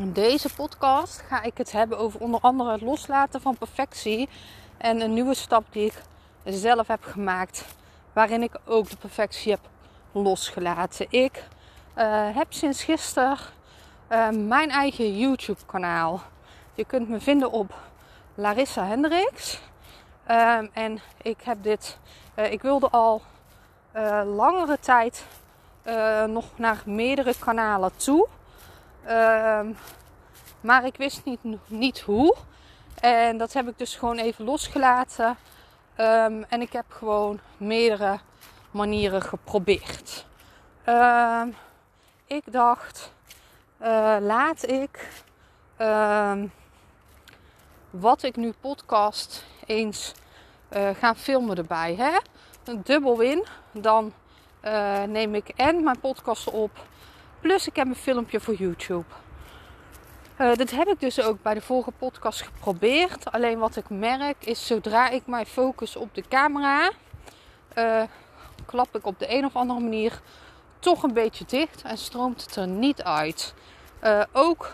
In deze podcast ga ik het hebben over onder andere het loslaten van perfectie en een nieuwe stap die ik zelf heb gemaakt, waarin ik ook de perfectie heb losgelaten. Ik uh, heb sinds gisteren uh, mijn eigen YouTube kanaal. Je kunt me vinden op Larissa Hendricks. Uh, en ik heb dit, uh, ik wilde al langere tijd nog naar meerdere kanalen toe. Ehm, maar ik wist niet, niet hoe. En dat heb ik dus gewoon even losgelaten. Um, en ik heb gewoon meerdere manieren geprobeerd. Um, ik dacht, uh, laat ik wat ik nu podcast eens uh, gaan filmen erbij. Hè? Een dubbel win. Dan uh, neem ik en mijn podcast op Plus ik heb een filmpje voor YouTube. Uh, dit heb ik dus ook bij de vorige podcast geprobeerd. Alleen wat ik merk is zodra ik mij focus op de camera, uh, klap ik op de een of andere manier toch een beetje dicht en stroomt het er niet uit. Uh, ook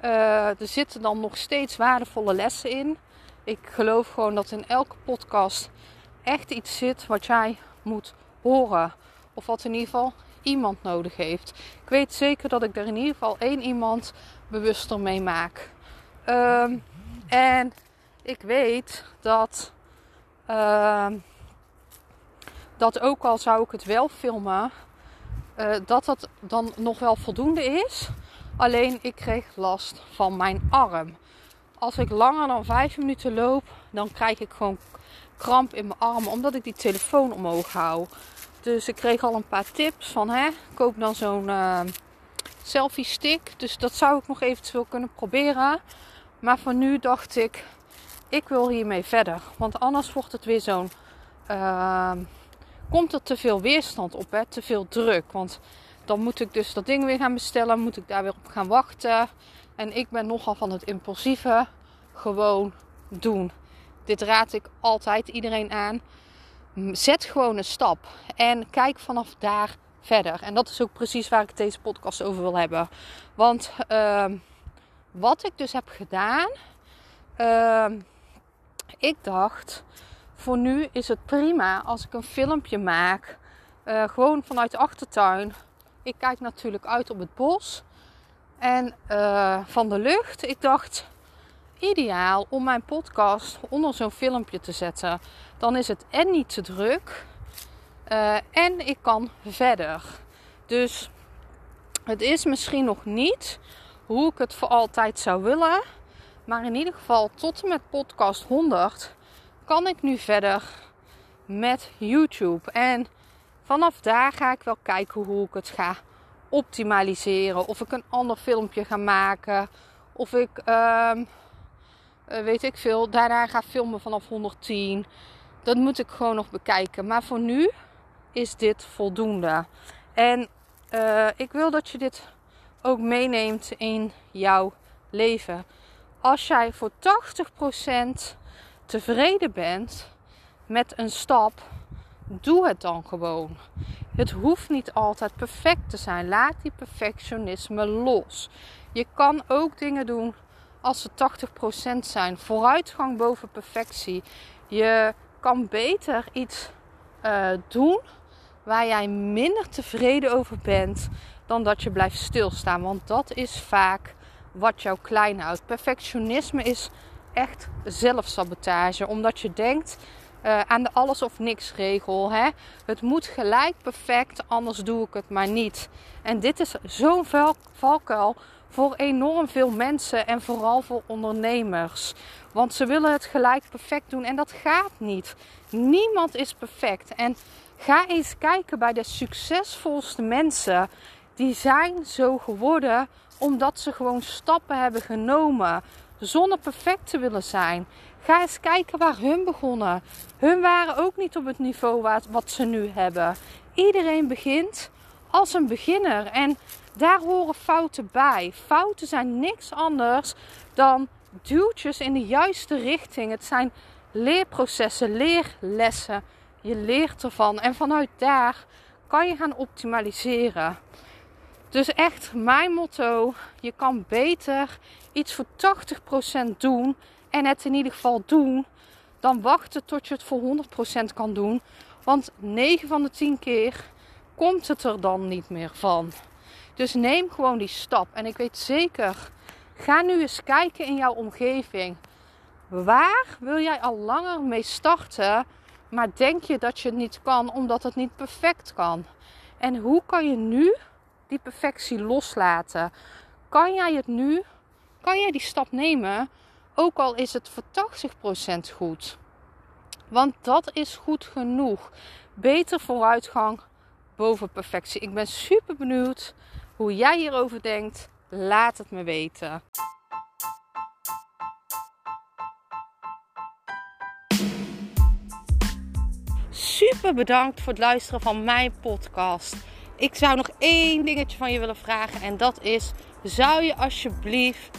er zitten dan nog steeds waardevolle lessen in. Ik geloof gewoon dat in elke podcast echt iets zit wat jij moet horen. Of wat in ieder geval iemand nodig heeft. Ik weet zeker dat ik er in ieder geval één iemand bewuster mee maak. Um, en ik weet dat, uh, dat ook al zou ik het wel filmen, uh, dat dat dan nog wel voldoende is. Alleen ik kreeg last van mijn arm. Als ik langer dan vijf minuten loop, dan krijg ik gewoon kramp in mijn arm omdat ik die telefoon omhoog hou. Dus ik kreeg al een paar tips van hè, koop dan zo'n uh, selfie stick. Dus dat zou ik nog eventueel kunnen proberen. Maar voor nu dacht ik, ik wil hiermee verder. Want anders wordt het weer zo'n. Uh, komt er te veel weerstand op, hè? te veel druk. Want dan moet ik dus dat ding weer gaan bestellen, moet ik daar weer op gaan wachten. En ik ben nogal van het impulsieve gewoon doen. Dit raad ik altijd iedereen aan zet gewoon een stap en kijk vanaf daar verder. En dat is ook precies waar ik deze podcast over wil hebben. Want uh, wat ik dus heb gedaan, uh, ik dacht, voor nu is het prima als ik een filmpje maak, uh, gewoon vanuit de achtertuin. Ik kijk natuurlijk uit op het bos en eh, van de lucht. Ik dacht, ideaal om mijn podcast onder zo'n filmpje te zetten. Dan is het en niet te druk uh, en ik kan verder. Dus het is misschien nog niet hoe ik het voor altijd zou willen. Maar in ieder geval tot en met podcast 100 kan ik nu verder met YouTube. En vanaf daar ga ik wel kijken hoe ik het ga optimaliseren. Of ik een ander filmpje ga maken. Of ik uh, uh, weet ik veel, daarna ga filmen vanaf 110. Dat moet ik gewoon nog bekijken. Maar voor nu is dit voldoende. En uh, ik wil dat je dit ook meeneemt in jouw leven. Als jij voor 80% tevreden bent met een stap, doe het dan gewoon. Het hoeft niet altijd perfect te zijn. Laat die perfectionisme los. Je kan ook dingen doen als ze 80% zijn. Vooruitgang boven perfectie. Je kan beter iets uh, doen waar jij minder tevreden over bent dan dat je blijft stilstaan. Want dat is vaak wat jou klein houdt. Perfectionisme is echt zelfsabotage. Omdat je denkt uh, aan de alles of niks regel. Hè? Het moet gelijk perfect, anders doe ik het maar niet. En dit is zo'n valkuil voor enorm veel mensen en vooral voor ondernemers. Want ze willen het gelijk perfect doen en dat gaat niet. Niemand is perfect. En Ga eens kijken bij de succesvolste mensen. Die zijn zo geworden omdat ze gewoon stappen hebben genomen zonder perfect te willen zijn. Ga eens kijken waar hun begonnen. Hun waren ook niet op het niveau wat ze nu hebben. Iedereen begint als een beginner en daar horen fouten bij. Fouten zijn niks anders dan duwtjes in de juiste richting. Het zijn leerprocessen, leerlessen. Je leert ervan en vanuit daar kan je gaan optimaliseren. Dus echt mijn motto: je kan beter iets voor 80% doen en het in ieder geval doen, dan wachten tot je het voor 100% kan doen. Want 9 van de 10 keer komt het er dan niet meer van. Dus neem gewoon die stap. En ik weet zeker, ga nu eens kijken in jouw omgeving. Waar wil jij al langer mee starten, maar denk je dat je het niet kan omdat het niet perfect kan? En hoe kan je nu die perfectie loslaten? Kan jij het nu, kan jij die stap nemen, ook al is het voor 80% goed? Want dat is goed genoeg. Beter vooruitgang boven perfectie. Ik ben super benieuwd hoe jij hierover denkt. Laat het me weten. Super bedankt voor het luisteren van mijn podcast. Ik zou nog één dingetje van je willen vragen en dat is: zou je alsjeblieft